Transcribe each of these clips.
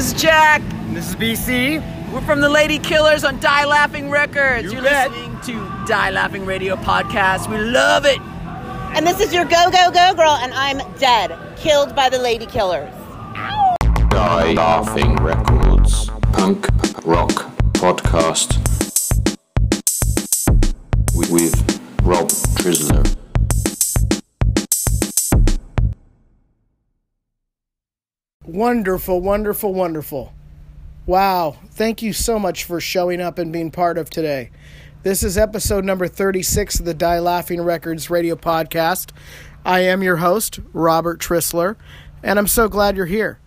is Jack. This is BC. We're from the Lady Killers on Die Laughing Records. You You're bet. listening to Die Laughing Radio Podcast. We love it. And this is your Go Go Go Girl, and I'm dead, killed by the Lady Killers. Die Laughing Records. Punk rock podcast. With, with Rob Trisler. Wonderful, wonderful, wonderful. Wow. Thank you so much for showing up and being part of today. This is episode number 36 of the Die Laughing Records radio podcast. I am your host, Robert Trisler, and I'm so glad you're here.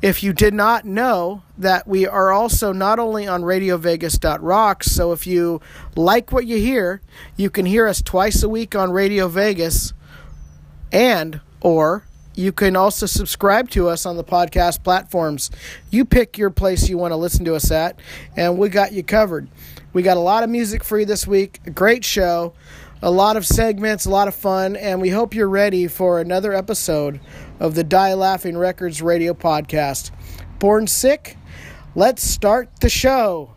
If you did not know that we are also not only on radiovegas.rocks, so if you like what you hear, you can hear us twice a week on Radio Vegas and or you can also subscribe to us on the podcast platforms. You pick your place you want to listen to us at, and we got you covered. We got a lot of music for you this week, a great show, a lot of segments, a lot of fun, and we hope you're ready for another episode of the Die Laughing Records radio podcast. Born Sick, let's start the show.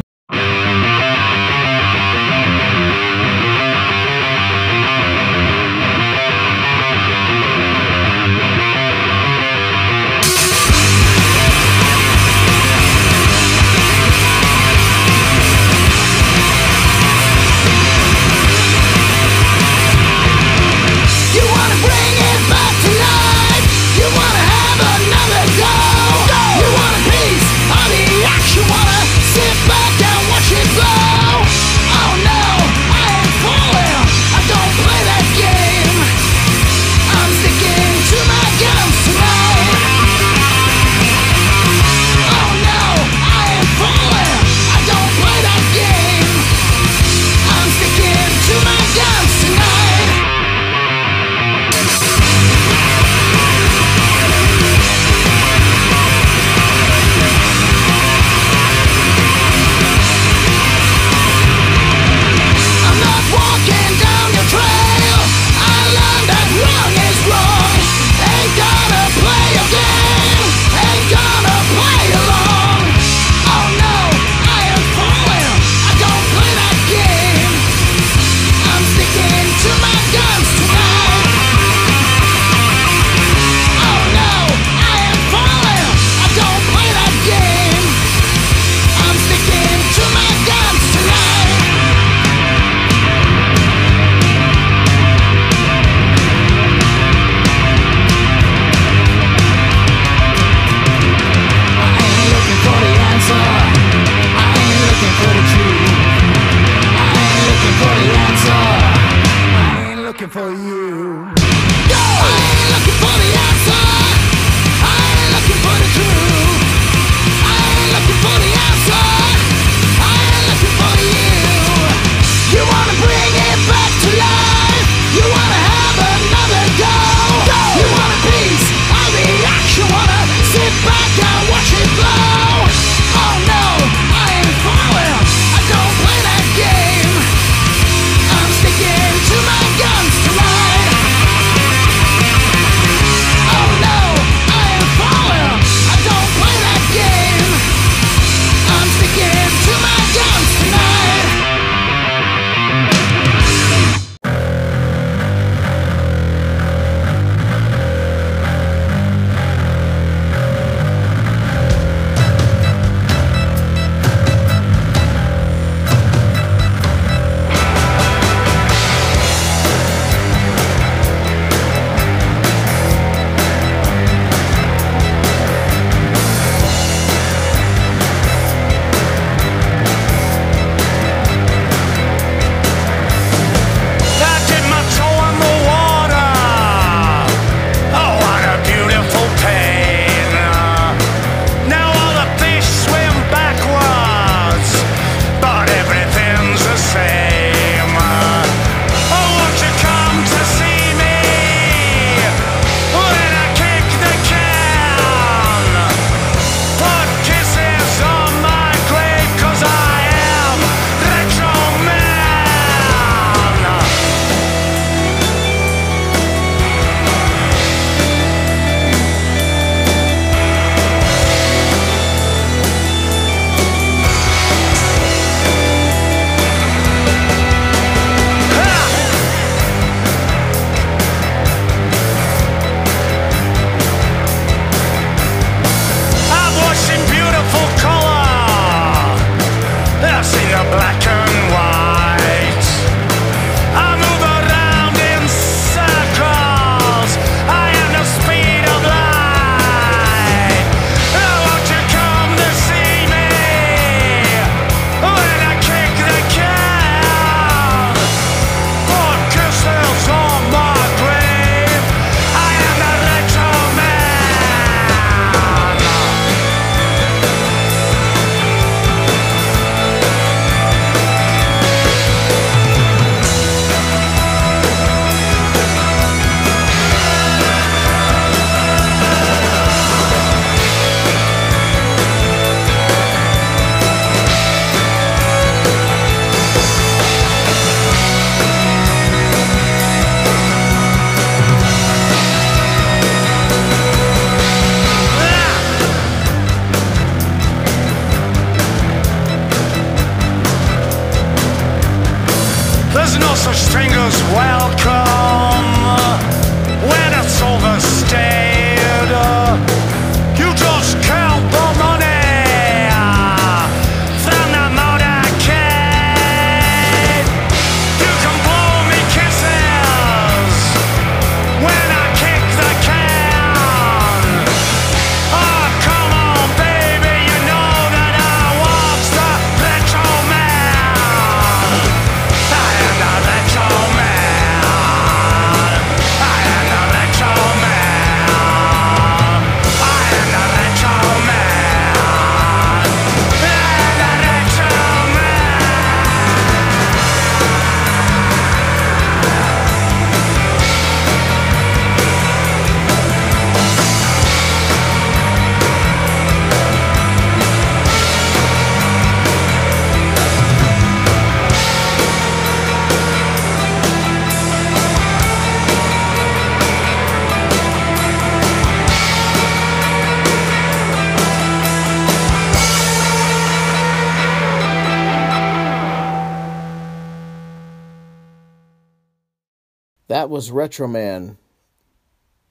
was Retroman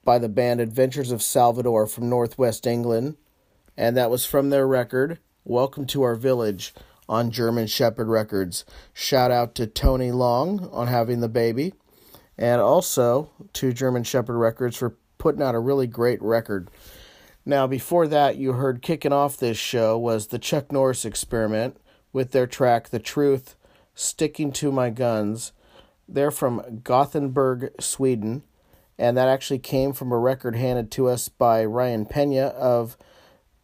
by the band Adventures of Salvador from Northwest England, and that was from their record Welcome to Our Village on German Shepherd Records. Shout out to Tony Long on having the baby, and also to German Shepherd Records for putting out a really great record. Now, before that, you heard kicking off this show was the Chuck Norris experiment with their track The Truth, Sticking to My Guns they're from Gothenburg, Sweden, and that actually came from a record handed to us by Ryan Pena of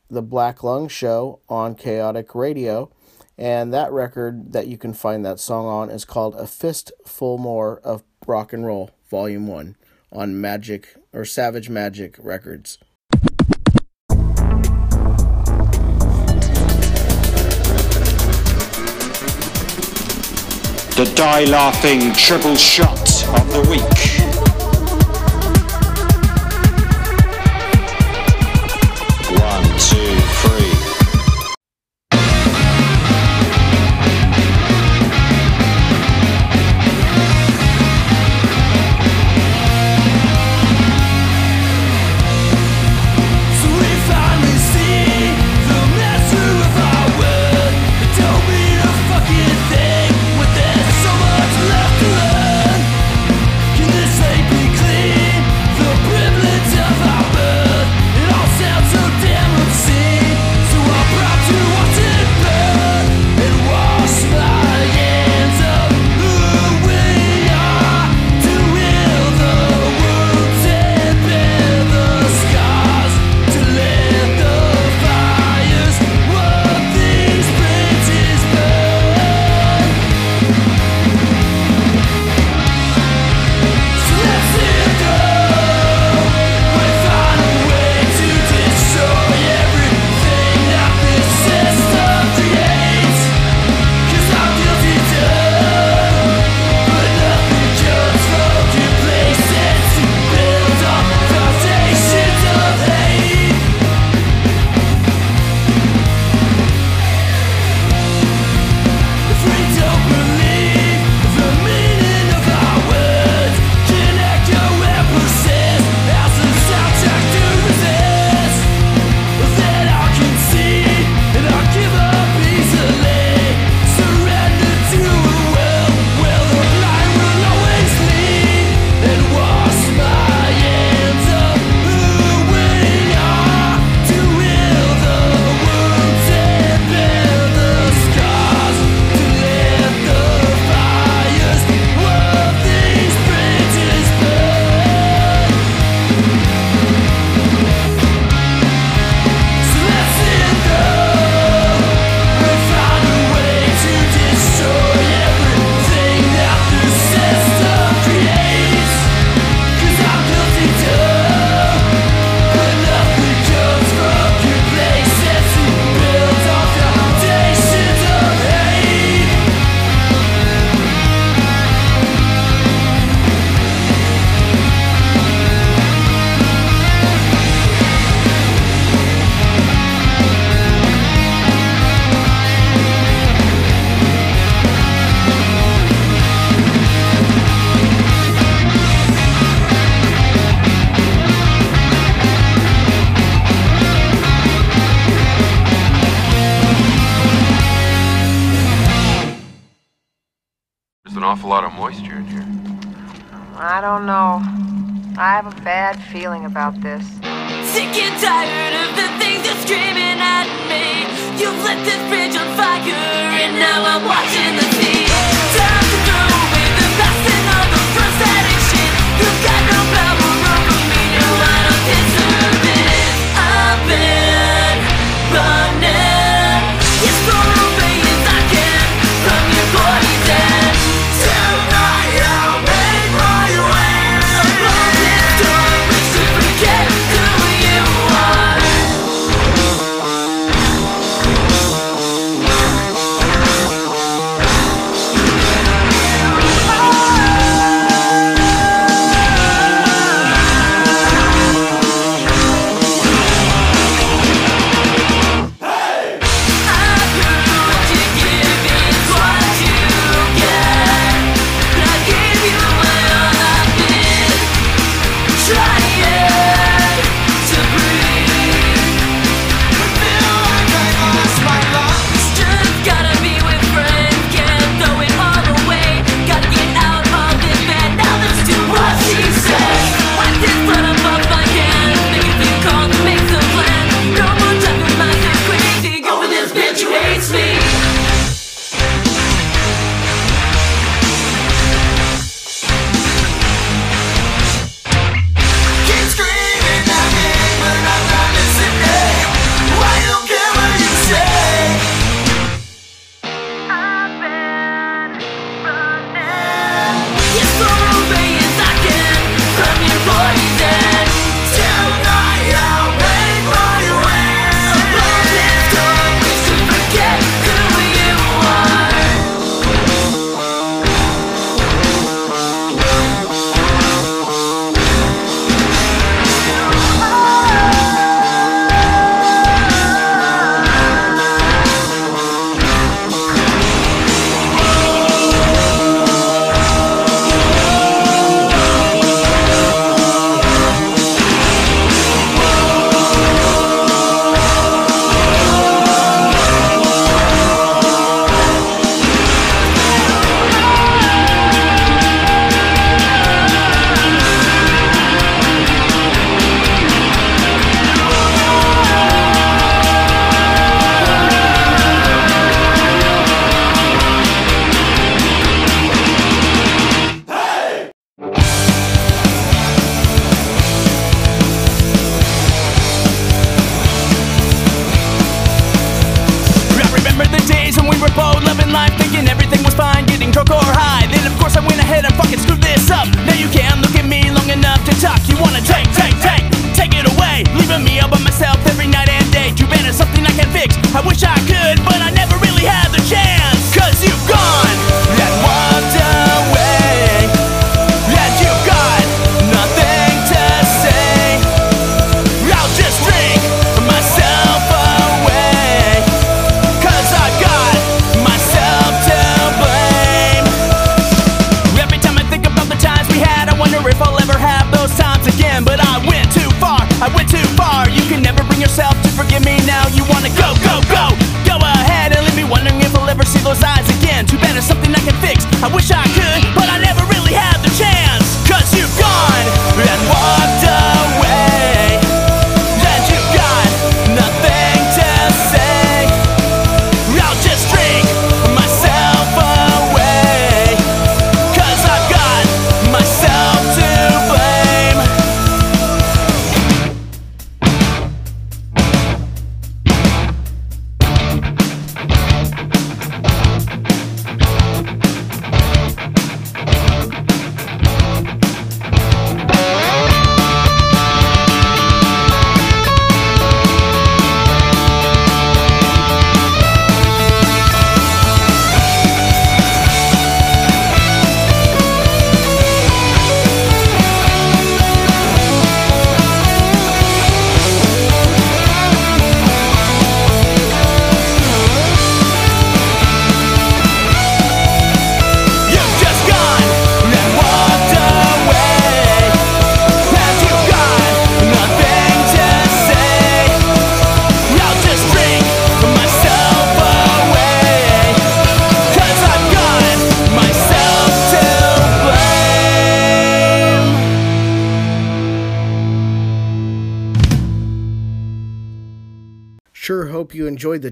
the Black Lung Show on Chaotic Radio. And that record that you can find that song on is called A Fistful More of Rock and Roll, Volume 1, on Magic or Savage Magic Records. the die laughing triple shot of the week.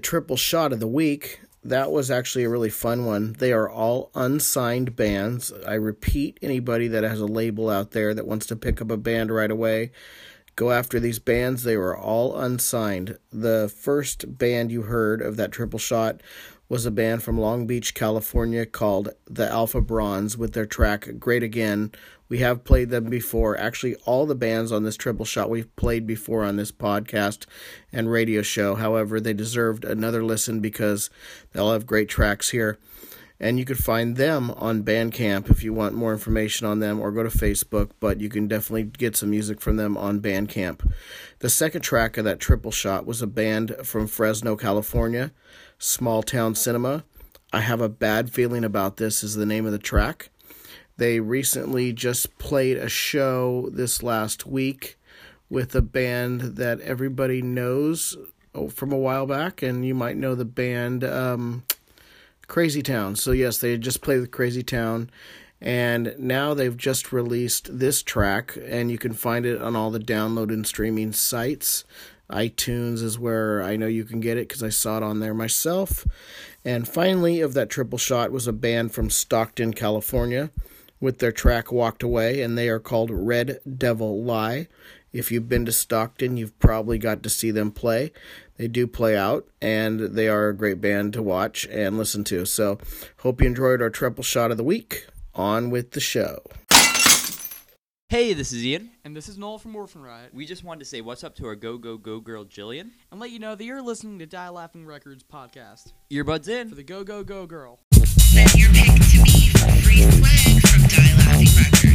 Triple shot of the week. That was actually a really fun one. They are all unsigned bands. I repeat, anybody that has a label out there that wants to pick up a band right away, go after these bands. They were all unsigned. The first band you heard of that triple shot was a band from Long Beach, California called The Alpha Bronze with their track Great Again. We have played them before. Actually, all the bands on this triple shot we've played before on this podcast and radio show. However, they deserved another listen because they all have great tracks here. And you could find them on Bandcamp if you want more information on them or go to Facebook, but you can definitely get some music from them on Bandcamp. The second track of that triple shot was a band from Fresno, California, Small Town Cinema. I have a bad feeling about this, is the name of the track. They recently just played a show this last week with a band that everybody knows oh, from a while back, and you might know the band um, Crazy Town. So, yes, they just played with Crazy Town, and now they've just released this track, and you can find it on all the download and streaming sites. iTunes is where I know you can get it because I saw it on there myself. And finally, of that triple shot was a band from Stockton, California with their track Walked Away, and they are called Red Devil Lie. If you've been to Stockton, you've probably got to see them play. They do play out, and they are a great band to watch and listen to. So, hope you enjoyed our triple shot of the week. On with the show. Hey, this is Ian. And this is Noel from Orphan Riot. We just wanted to say what's up to our go go go girl Jillian. And let you know that you're listening to Die Laughing Records podcast. Earbuds in. For the Go Go Go Girl. Send your pick to me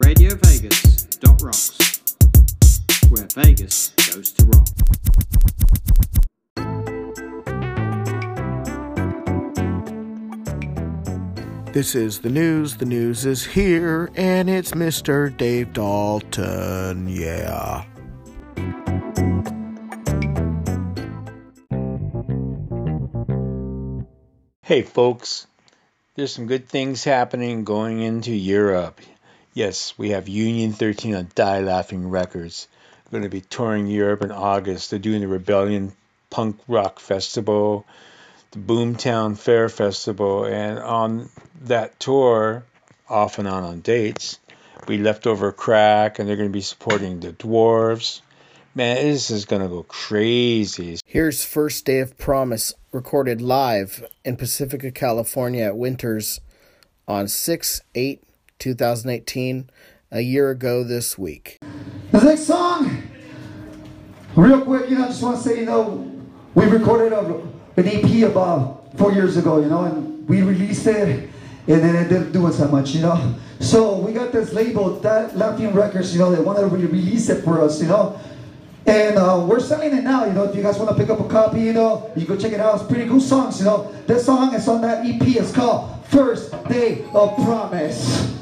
Radio Vegas dot rocks, where Vegas goes to rock. This is the news. The news is here, and it's Mr. Dave Dalton. Yeah. Hey, folks, there's some good things happening going into Europe. Yes, we have Union 13 on Die Laughing Records. We're going to be touring Europe in August. They're doing the Rebellion Punk Rock Festival, the Boomtown Fair Festival, and on that tour, off and on on dates, we Leftover Crack, and they're going to be supporting the Dwarves. Man, this is going to go crazy. Here's First Day of Promise, recorded live in Pacifica, California at Winters on 6 8 2018, a year ago this week. The next song, real quick, you know, I just want to say, you know, we recorded a, an EP about four years ago, you know, and we released it, and then it didn't do us that much, you know. So we got this label, that Laughing Records, you know, they wanted to re-release it for us, you know. And uh, we're selling it now, you know, if you guys want to pick up a copy, you know, you go check it out. It's pretty cool songs, you know. This song is on that EP, it's called First Day of Promise.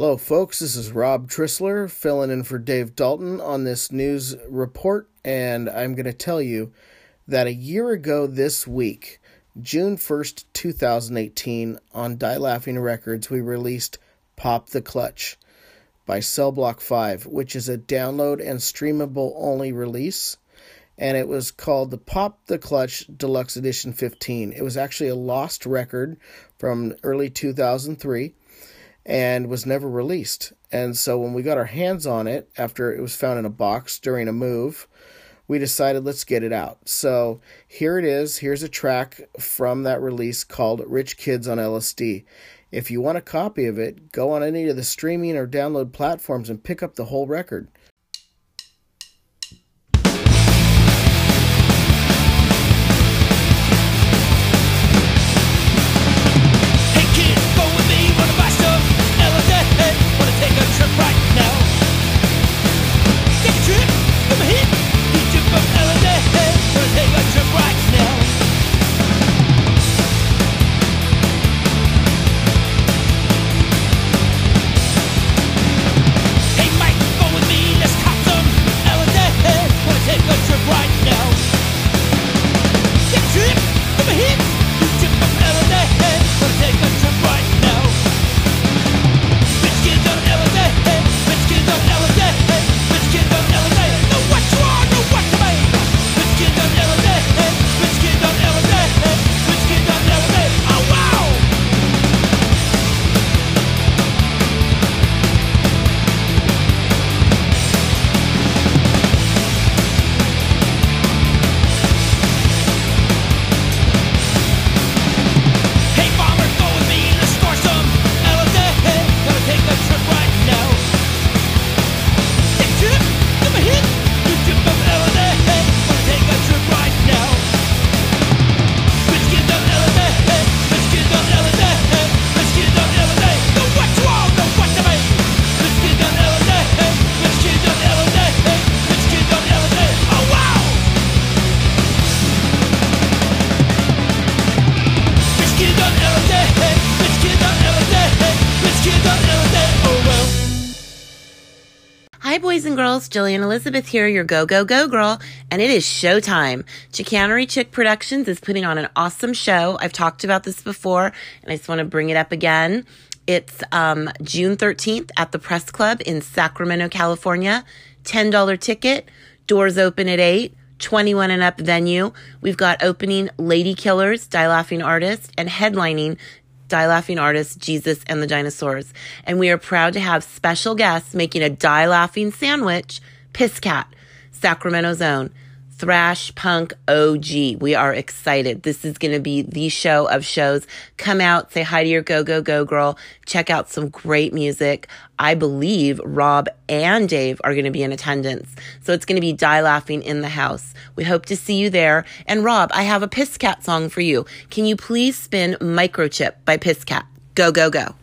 Hello, folks. This is Rob Trissler filling in for Dave Dalton on this news report, and I'm going to tell you that a year ago this week, June 1st, 2018, on Die Laughing Records, we released Pop the Clutch by Cell Block 5, which is a download and streamable only release. And it was called the Pop the Clutch Deluxe Edition 15. It was actually a lost record from early 2003 and was never released. And so when we got our hands on it after it was found in a box during a move, we decided let's get it out. So here it is. Here's a track from that release called Rich Kids on LSD. If you want a copy of it, go on any of the streaming or download platforms and pick up the whole record. Jillian Elizabeth here, your go, go, go girl. And it is showtime. Chicanery Chick Productions is putting on an awesome show. I've talked about this before, and I just want to bring it up again. It's um, June 13th at the Press Club in Sacramento, California. $10 ticket. Doors open at 8. 21 and up venue. We've got opening Lady Killers, Die Laughing Artist, and headlining Die Laughing Artist, Jesus and the Dinosaurs. And we are proud to have special guests making a Die Laughing sandwich, Piss Cat, Sacramento's own. Thrash Punk OG. We are excited. This is going to be the show of shows. Come out, say hi to your go, go, go girl. Check out some great music. I believe Rob and Dave are going to be in attendance. So it's going to be Die Laughing in the house. We hope to see you there. And Rob, I have a Piss Cat song for you. Can you please spin Microchip by Piss Cat? Go, go, go.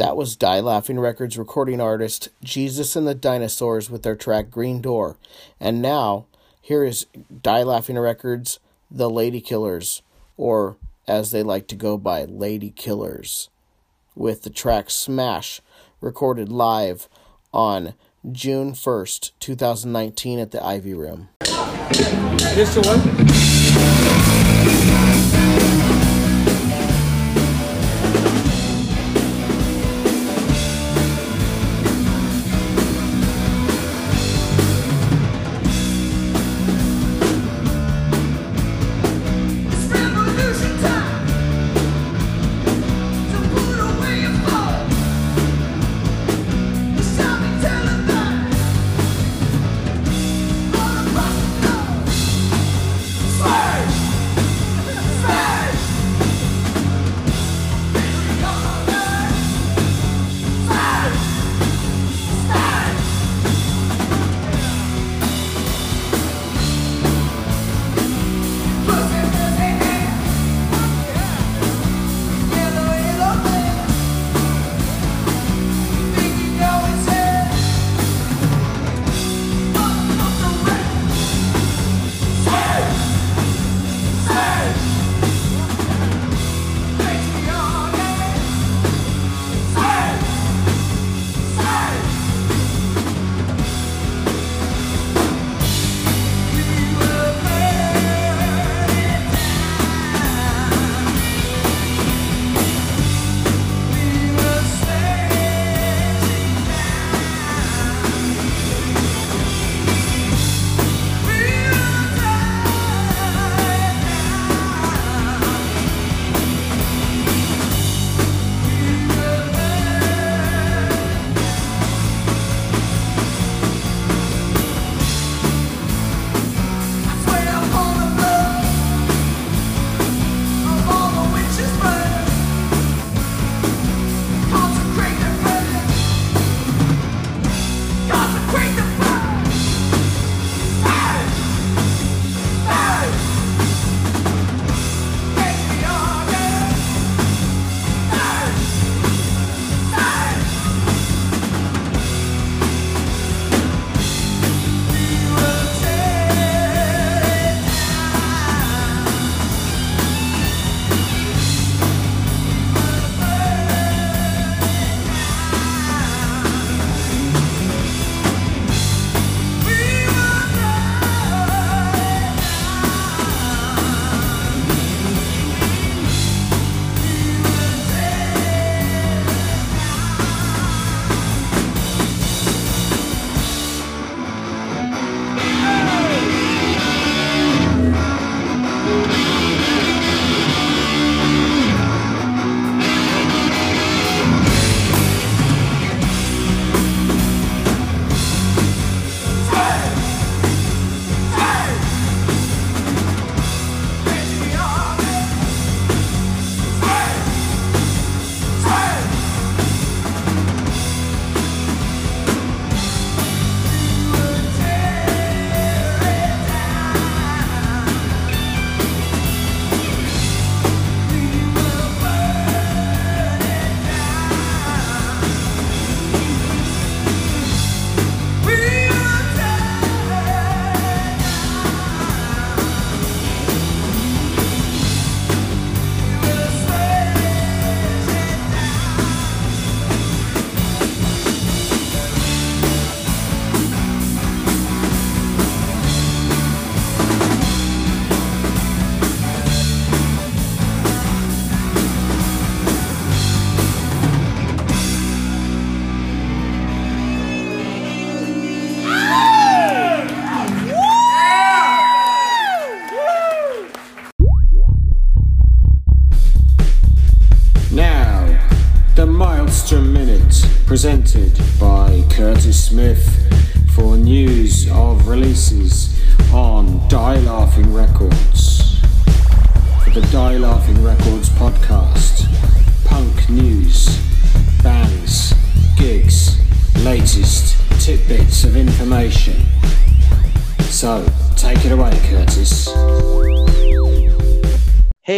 That was Die Laughing Records recording artist Jesus and the Dinosaurs with their track Green Door. And now, here is Die Laughing Records The Lady Killers, or as they like to go by, Lady Killers, with the track Smash, recorded live on June 1st, 2019 at the Ivy Room. Just the one?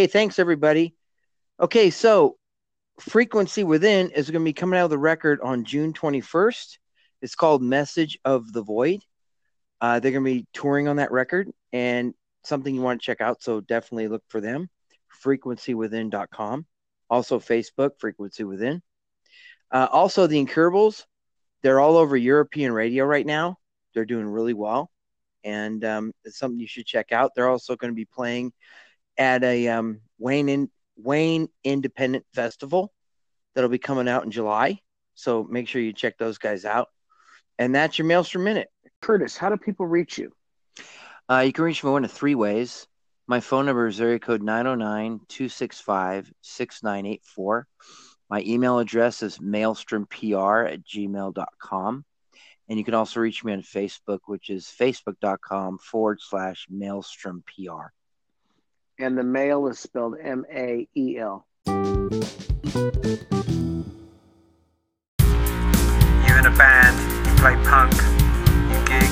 Hey, thanks everybody. Okay, so Frequency Within is going to be coming out of the record on June 21st. It's called Message of the Void. Uh, they're going to be touring on that record and something you want to check out. So definitely look for them. Frequencywithin.com. Also, Facebook, Frequency Within. Uh, also, the Incurables, they're all over European radio right now. They're doing really well. And um, it's something you should check out. They're also going to be playing at a um, Wayne in, Wayne Independent Festival that'll be coming out in July. So make sure you check those guys out. And that's your Maelstrom Minute. Curtis, how do people reach you? Uh, you can reach me one of three ways. My phone number is area code 909 265 6984. My email address is maelstrompr at gmail.com. And you can also reach me on Facebook, which is facebook.com forward slash maelstrompr. And the mail is spelled M A E L. You're in a band, you play punk, you gig,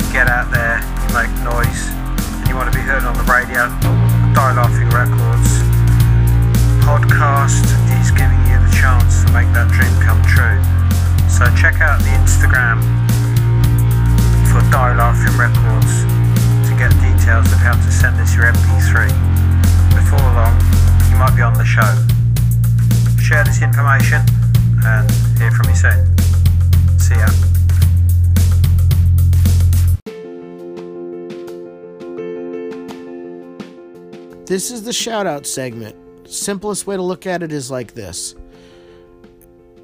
you get out there, you make noise, and you want to be heard on the radio. Die Laughing Records podcast is giving you the chance to make that dream come true. So check out the Instagram for Die Laughing Records details of how to send us your MP3. Before long, you might be on the show. Share this information and hear from you soon. See ya. This is the shout out segment. Simplest way to look at it is like this.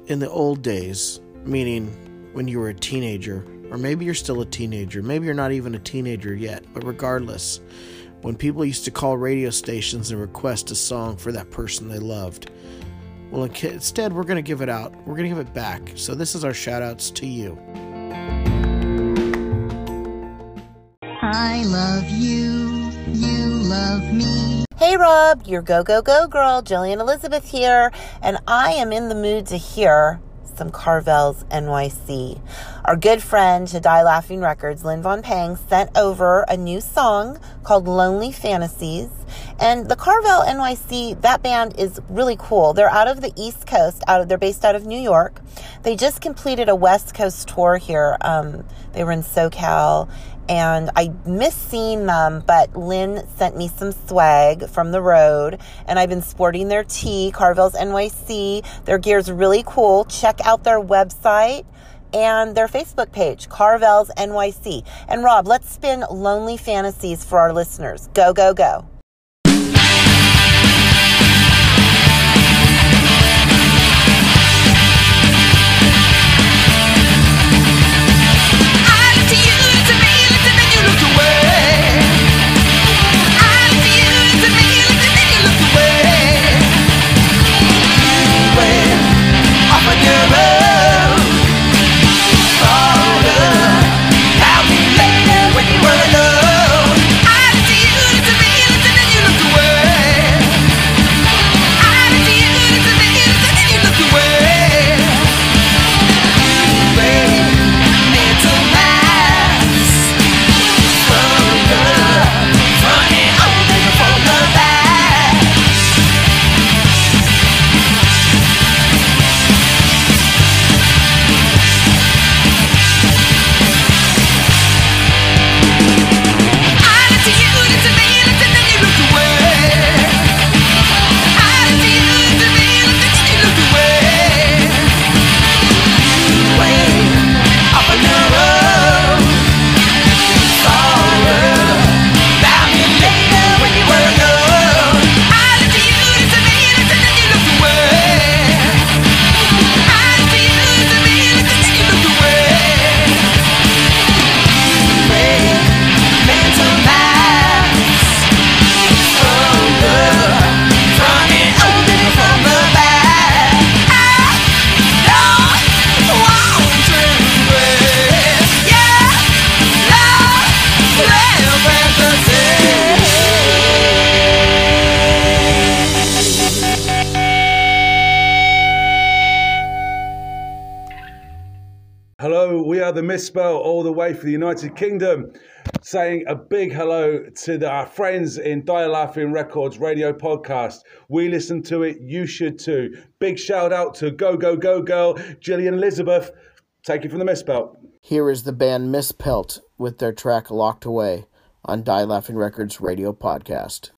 In the old days, meaning when you were a teenager, or maybe you're still a teenager, maybe you're not even a teenager yet, but regardless, when people used to call radio stations and request a song for that person they loved, well, instead, we're going to give it out. We're going to give it back. So, this is our shout outs to you. I love you, you love me. Hey Rob, your go go go girl, Jillian Elizabeth here, and I am in the mood to hear some Carvel's NYC. Our good friend to Die Laughing Records, Lynn Von Pang, sent over a new song called Lonely Fantasies. And the Carvel NYC, that band is really cool. They're out of the East Coast, out of they're based out of New York. They just completed a West Coast tour here. Um, they were in SoCal and I miss seeing them, but Lynn sent me some swag from the road, and I've been sporting their tee, Carvel's NYC. Their gear's really cool. Check out their website and their Facebook page, Carvel's NYC. And Rob, let's spin Lonely Fantasies for our listeners. Go, go, go. Misspelt all the way for the United Kingdom. saying a big hello to the, our friends in Die Laughing Records radio podcast. We listen to it, you should too. Big shout out to Go Go Go Girl, Gillian Elizabeth. Take it from the Misspelt. Here is the band Misspelt with their track Locked Away on Die Laughing Records radio podcast.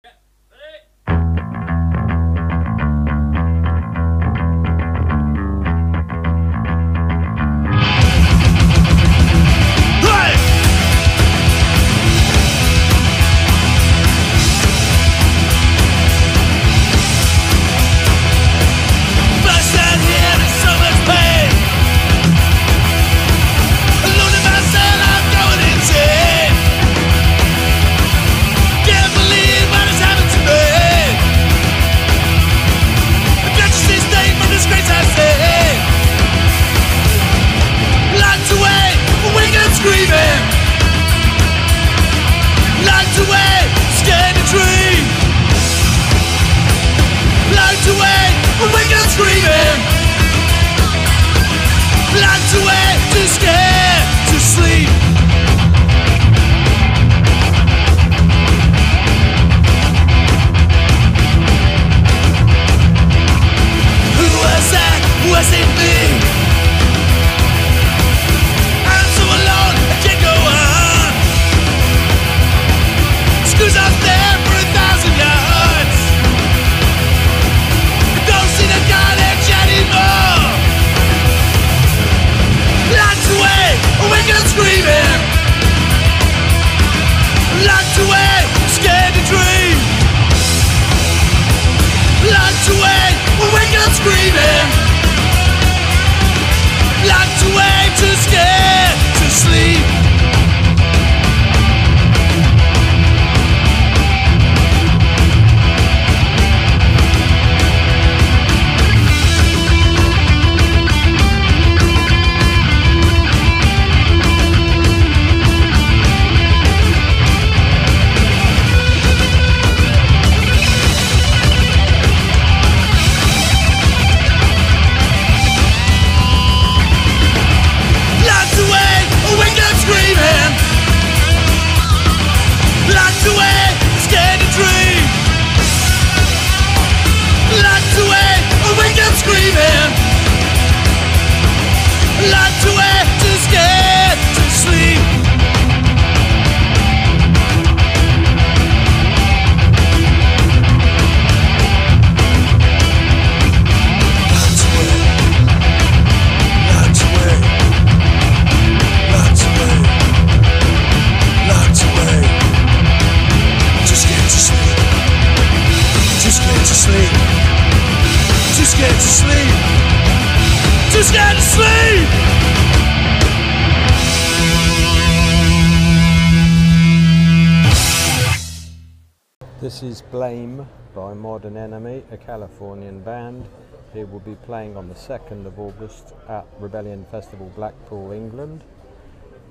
Is Blame by Modern Enemy, a Californian band. They will be playing on the 2nd of August at Rebellion Festival, Blackpool, England.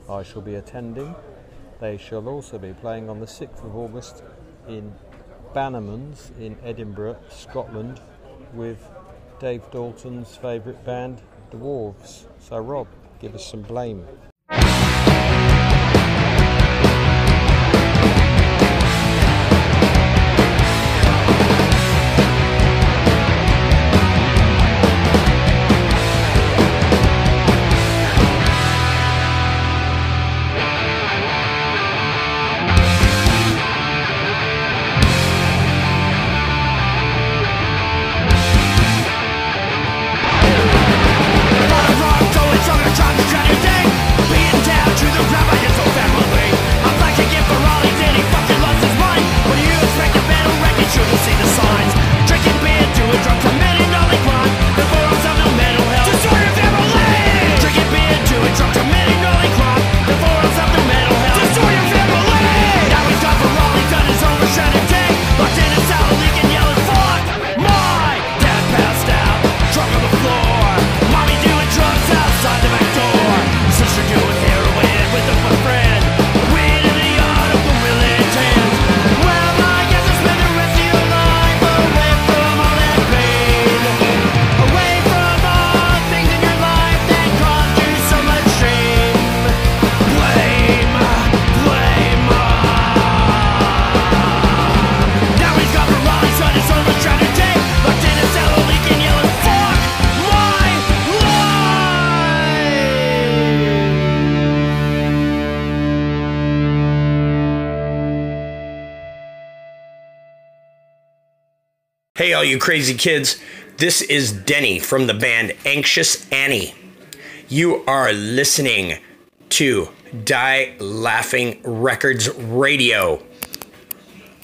I shall be attending. They shall also be playing on the 6th of August in Bannerman's in Edinburgh, Scotland, with Dave Dalton's favourite band, Dwarves. So, Rob, give us some blame. Hey, all you crazy kids. This is Denny from the band Anxious Annie. You are listening to Die Laughing Records Radio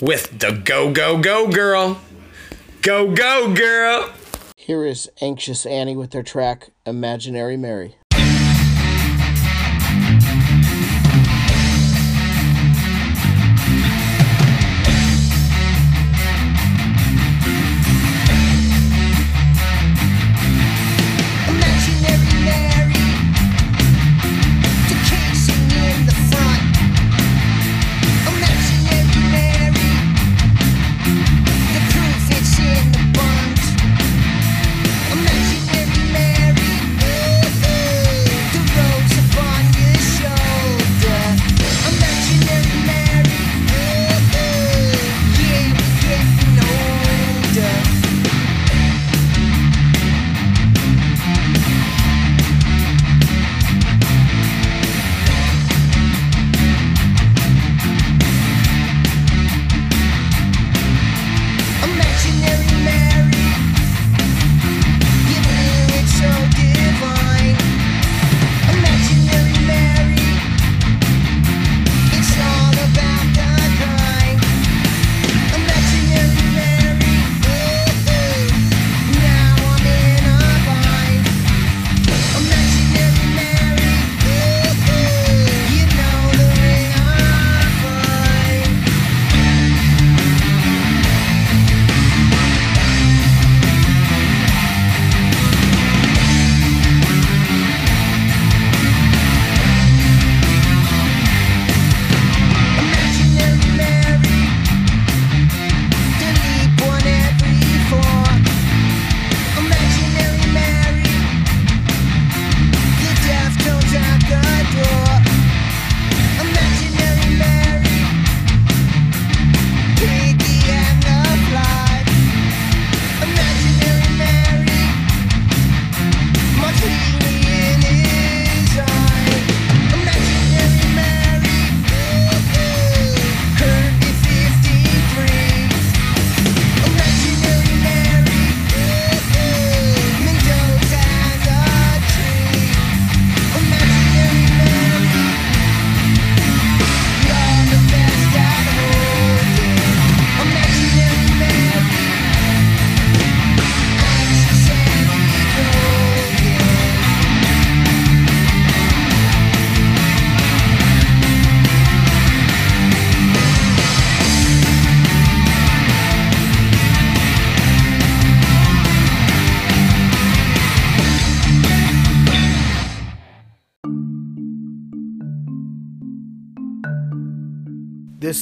with the Go Go Go Girl. Go Go Girl. Here is Anxious Annie with their track Imaginary Mary.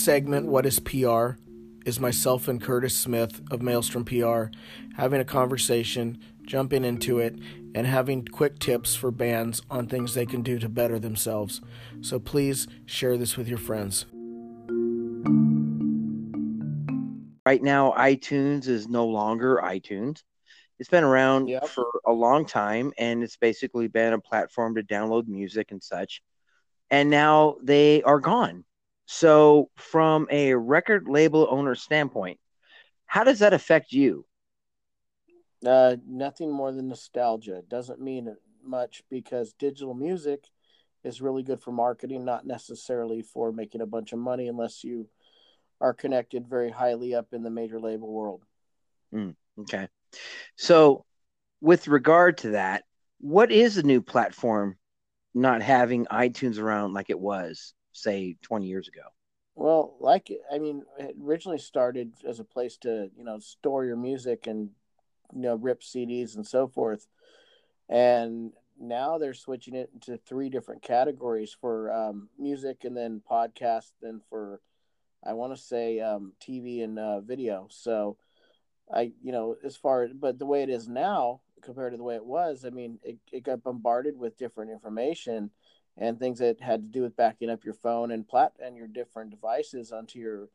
Segment, What is PR, is myself and Curtis Smith of Maelstrom PR having a conversation, jumping into it, and having quick tips for bands on things they can do to better themselves. So please share this with your friends. Right now, iTunes is no longer iTunes. It's been around for a long time, and it's basically been a platform to download music and such. And now they are gone. So, from a record label owner standpoint, how does that affect you? Uh, nothing more than nostalgia. It doesn't mean much because digital music is really good for marketing, not necessarily for making a bunch of money unless you are connected very highly up in the major label world. Mm, okay. So, with regard to that, what is the new platform not having iTunes around like it was, say, 20 years ago? Well, like I mean, it originally started as a place to you know store your music and you know rip CDs and so forth, and now they're switching it into three different categories for um, music and then podcast and for I want to say um, TV and uh, video. So I you know as far but the way it is now compared to the way it was, I mean it, it got bombarded with different information and things that had to do with backing up your phone and plat and your different devices onto your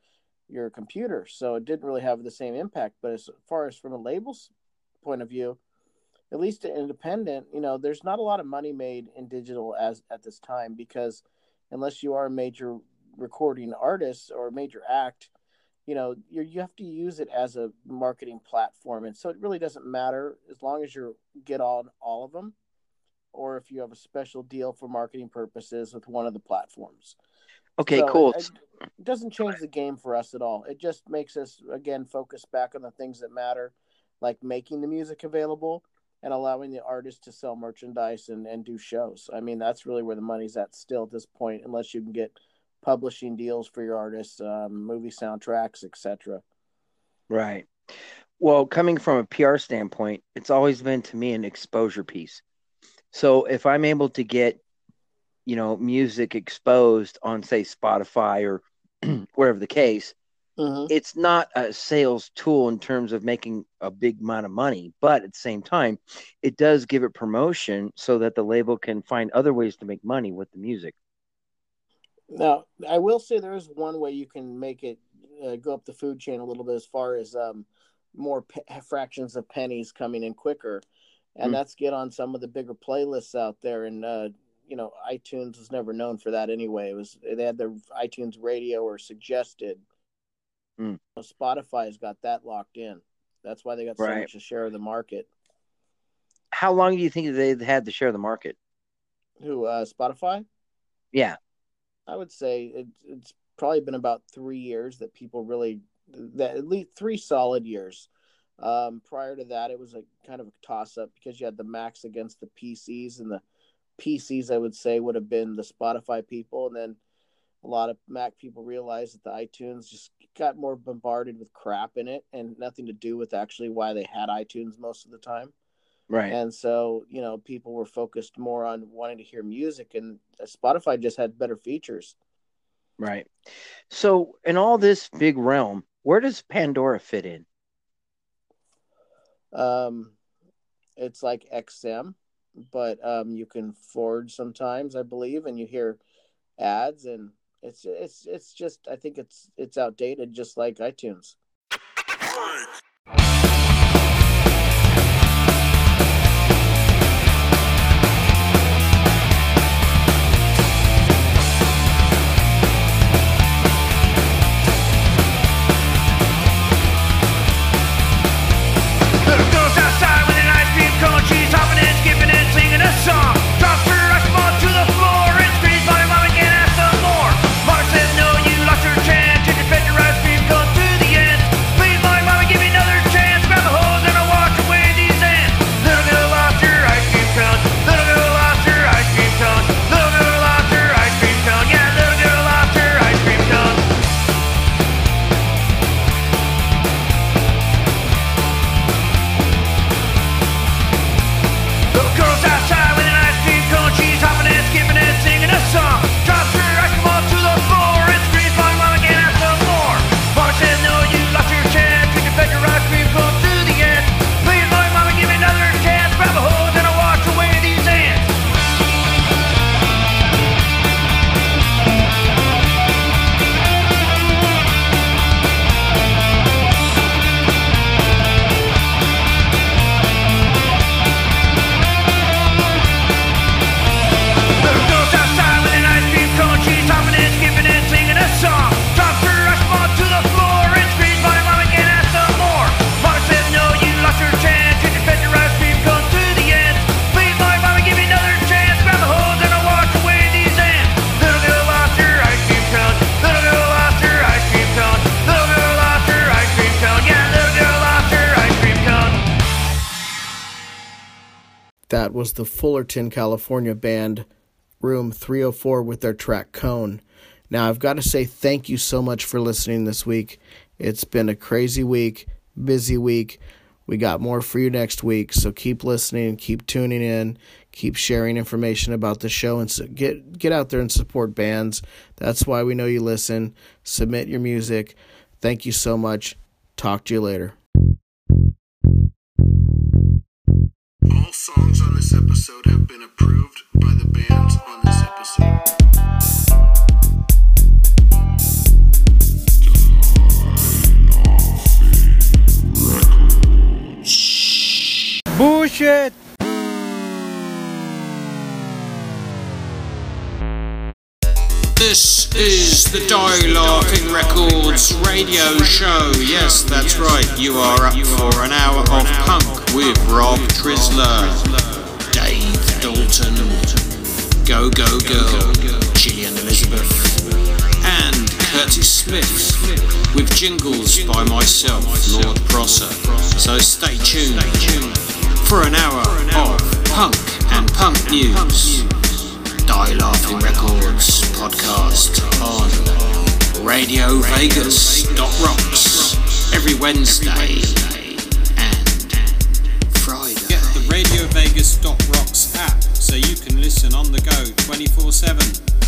your computer. So it didn't really have the same impact. But as far as from a label's point of view, at least independent, you know, there's not a lot of money made in digital as at this time because unless you are a major recording artist or a major act, you know you you have to use it as a marketing platform, and so it really doesn't matter as long as you get on all of them, or if you have a special deal for marketing purposes with one of the platforms. Okay, So cool. It, it doesn't change the game for us at all. It just makes us again focus back on the things that matter, like making the music available and allowing the artist to sell merchandise and, and do shows. I mean, that's really where the money's at still at this point, unless you can get publishing deals for your artists, um, movie soundtracks, etc. Right. Well, coming from a PR standpoint, it's always been to me an exposure piece. So if I'm able to get, you know, music exposed on, say, Spotify or wherever the case, it's not a sales tool in terms of making a big amount of money, but at the same time, it does give it promotion so that the label can find other ways to make money with the music. Now, I will say there is one way you can make it uh, go up the food chain a little bit as far as um, more pe- fractions of pennies coming in quicker, and Mm. that's get on some of the bigger playlists out there. And uh, you know, iTunes was never known for that anyway. It was they had their iTunes Radio or suggested. Mm. Spotify's got that locked in. That's why they got so Right. much a share of the market. How long do you think they've had to share of the market? Who uh, Spotify? Yeah. I would say it, it's probably been about three years that people really that at least three solid years. Um, prior to that, it was a kind of a toss up because you had the Macs against the PCs, and the PCs I would say would have been the Spotify people, and then a lot of Mac people realized that the iTunes just got more bombarded with crap in it, and nothing to do with actually why they had iTunes most of the time. Right. And so, you know, people were focused more on wanting to hear music, and Spotify just had better features. Right. So, in all this big realm, where does Pandora fit in? Um, it's like XM, but um, you can forward sometimes, I believe, and you hear ads, and it's it's it's just I think it's it's outdated, just like iTunes. That was the Fullerton, California band, Room 304, with their track Cone. Now, I've got to say thank you so much for listening this week. It's been a crazy week, busy week. We got more for you next week, so keep listening, keep tuning in, keep sharing information about the show, and so get get out there and support bands. That's why we know you listen. Submit your music. Thank you so much. Talk to you later. Songs on this episode have been approved by the bands on this episode. Bullshit! This is the Die Laughing Records radio show. Yes, that's right. You are up for an hour of punk with Rob Trisler, Dave Dalton, Go Go Girl, Gillian Elizabeth, and Curtis Smith with jingles by myself, Lord Prosser. So stay tuned for an hour of punk and punk news. Die Laughing Records podcast on Radio Vegas Rocks every Wednesday and Friday. Get the Radio Vegas Rocks app so you can listen on the go 24 7.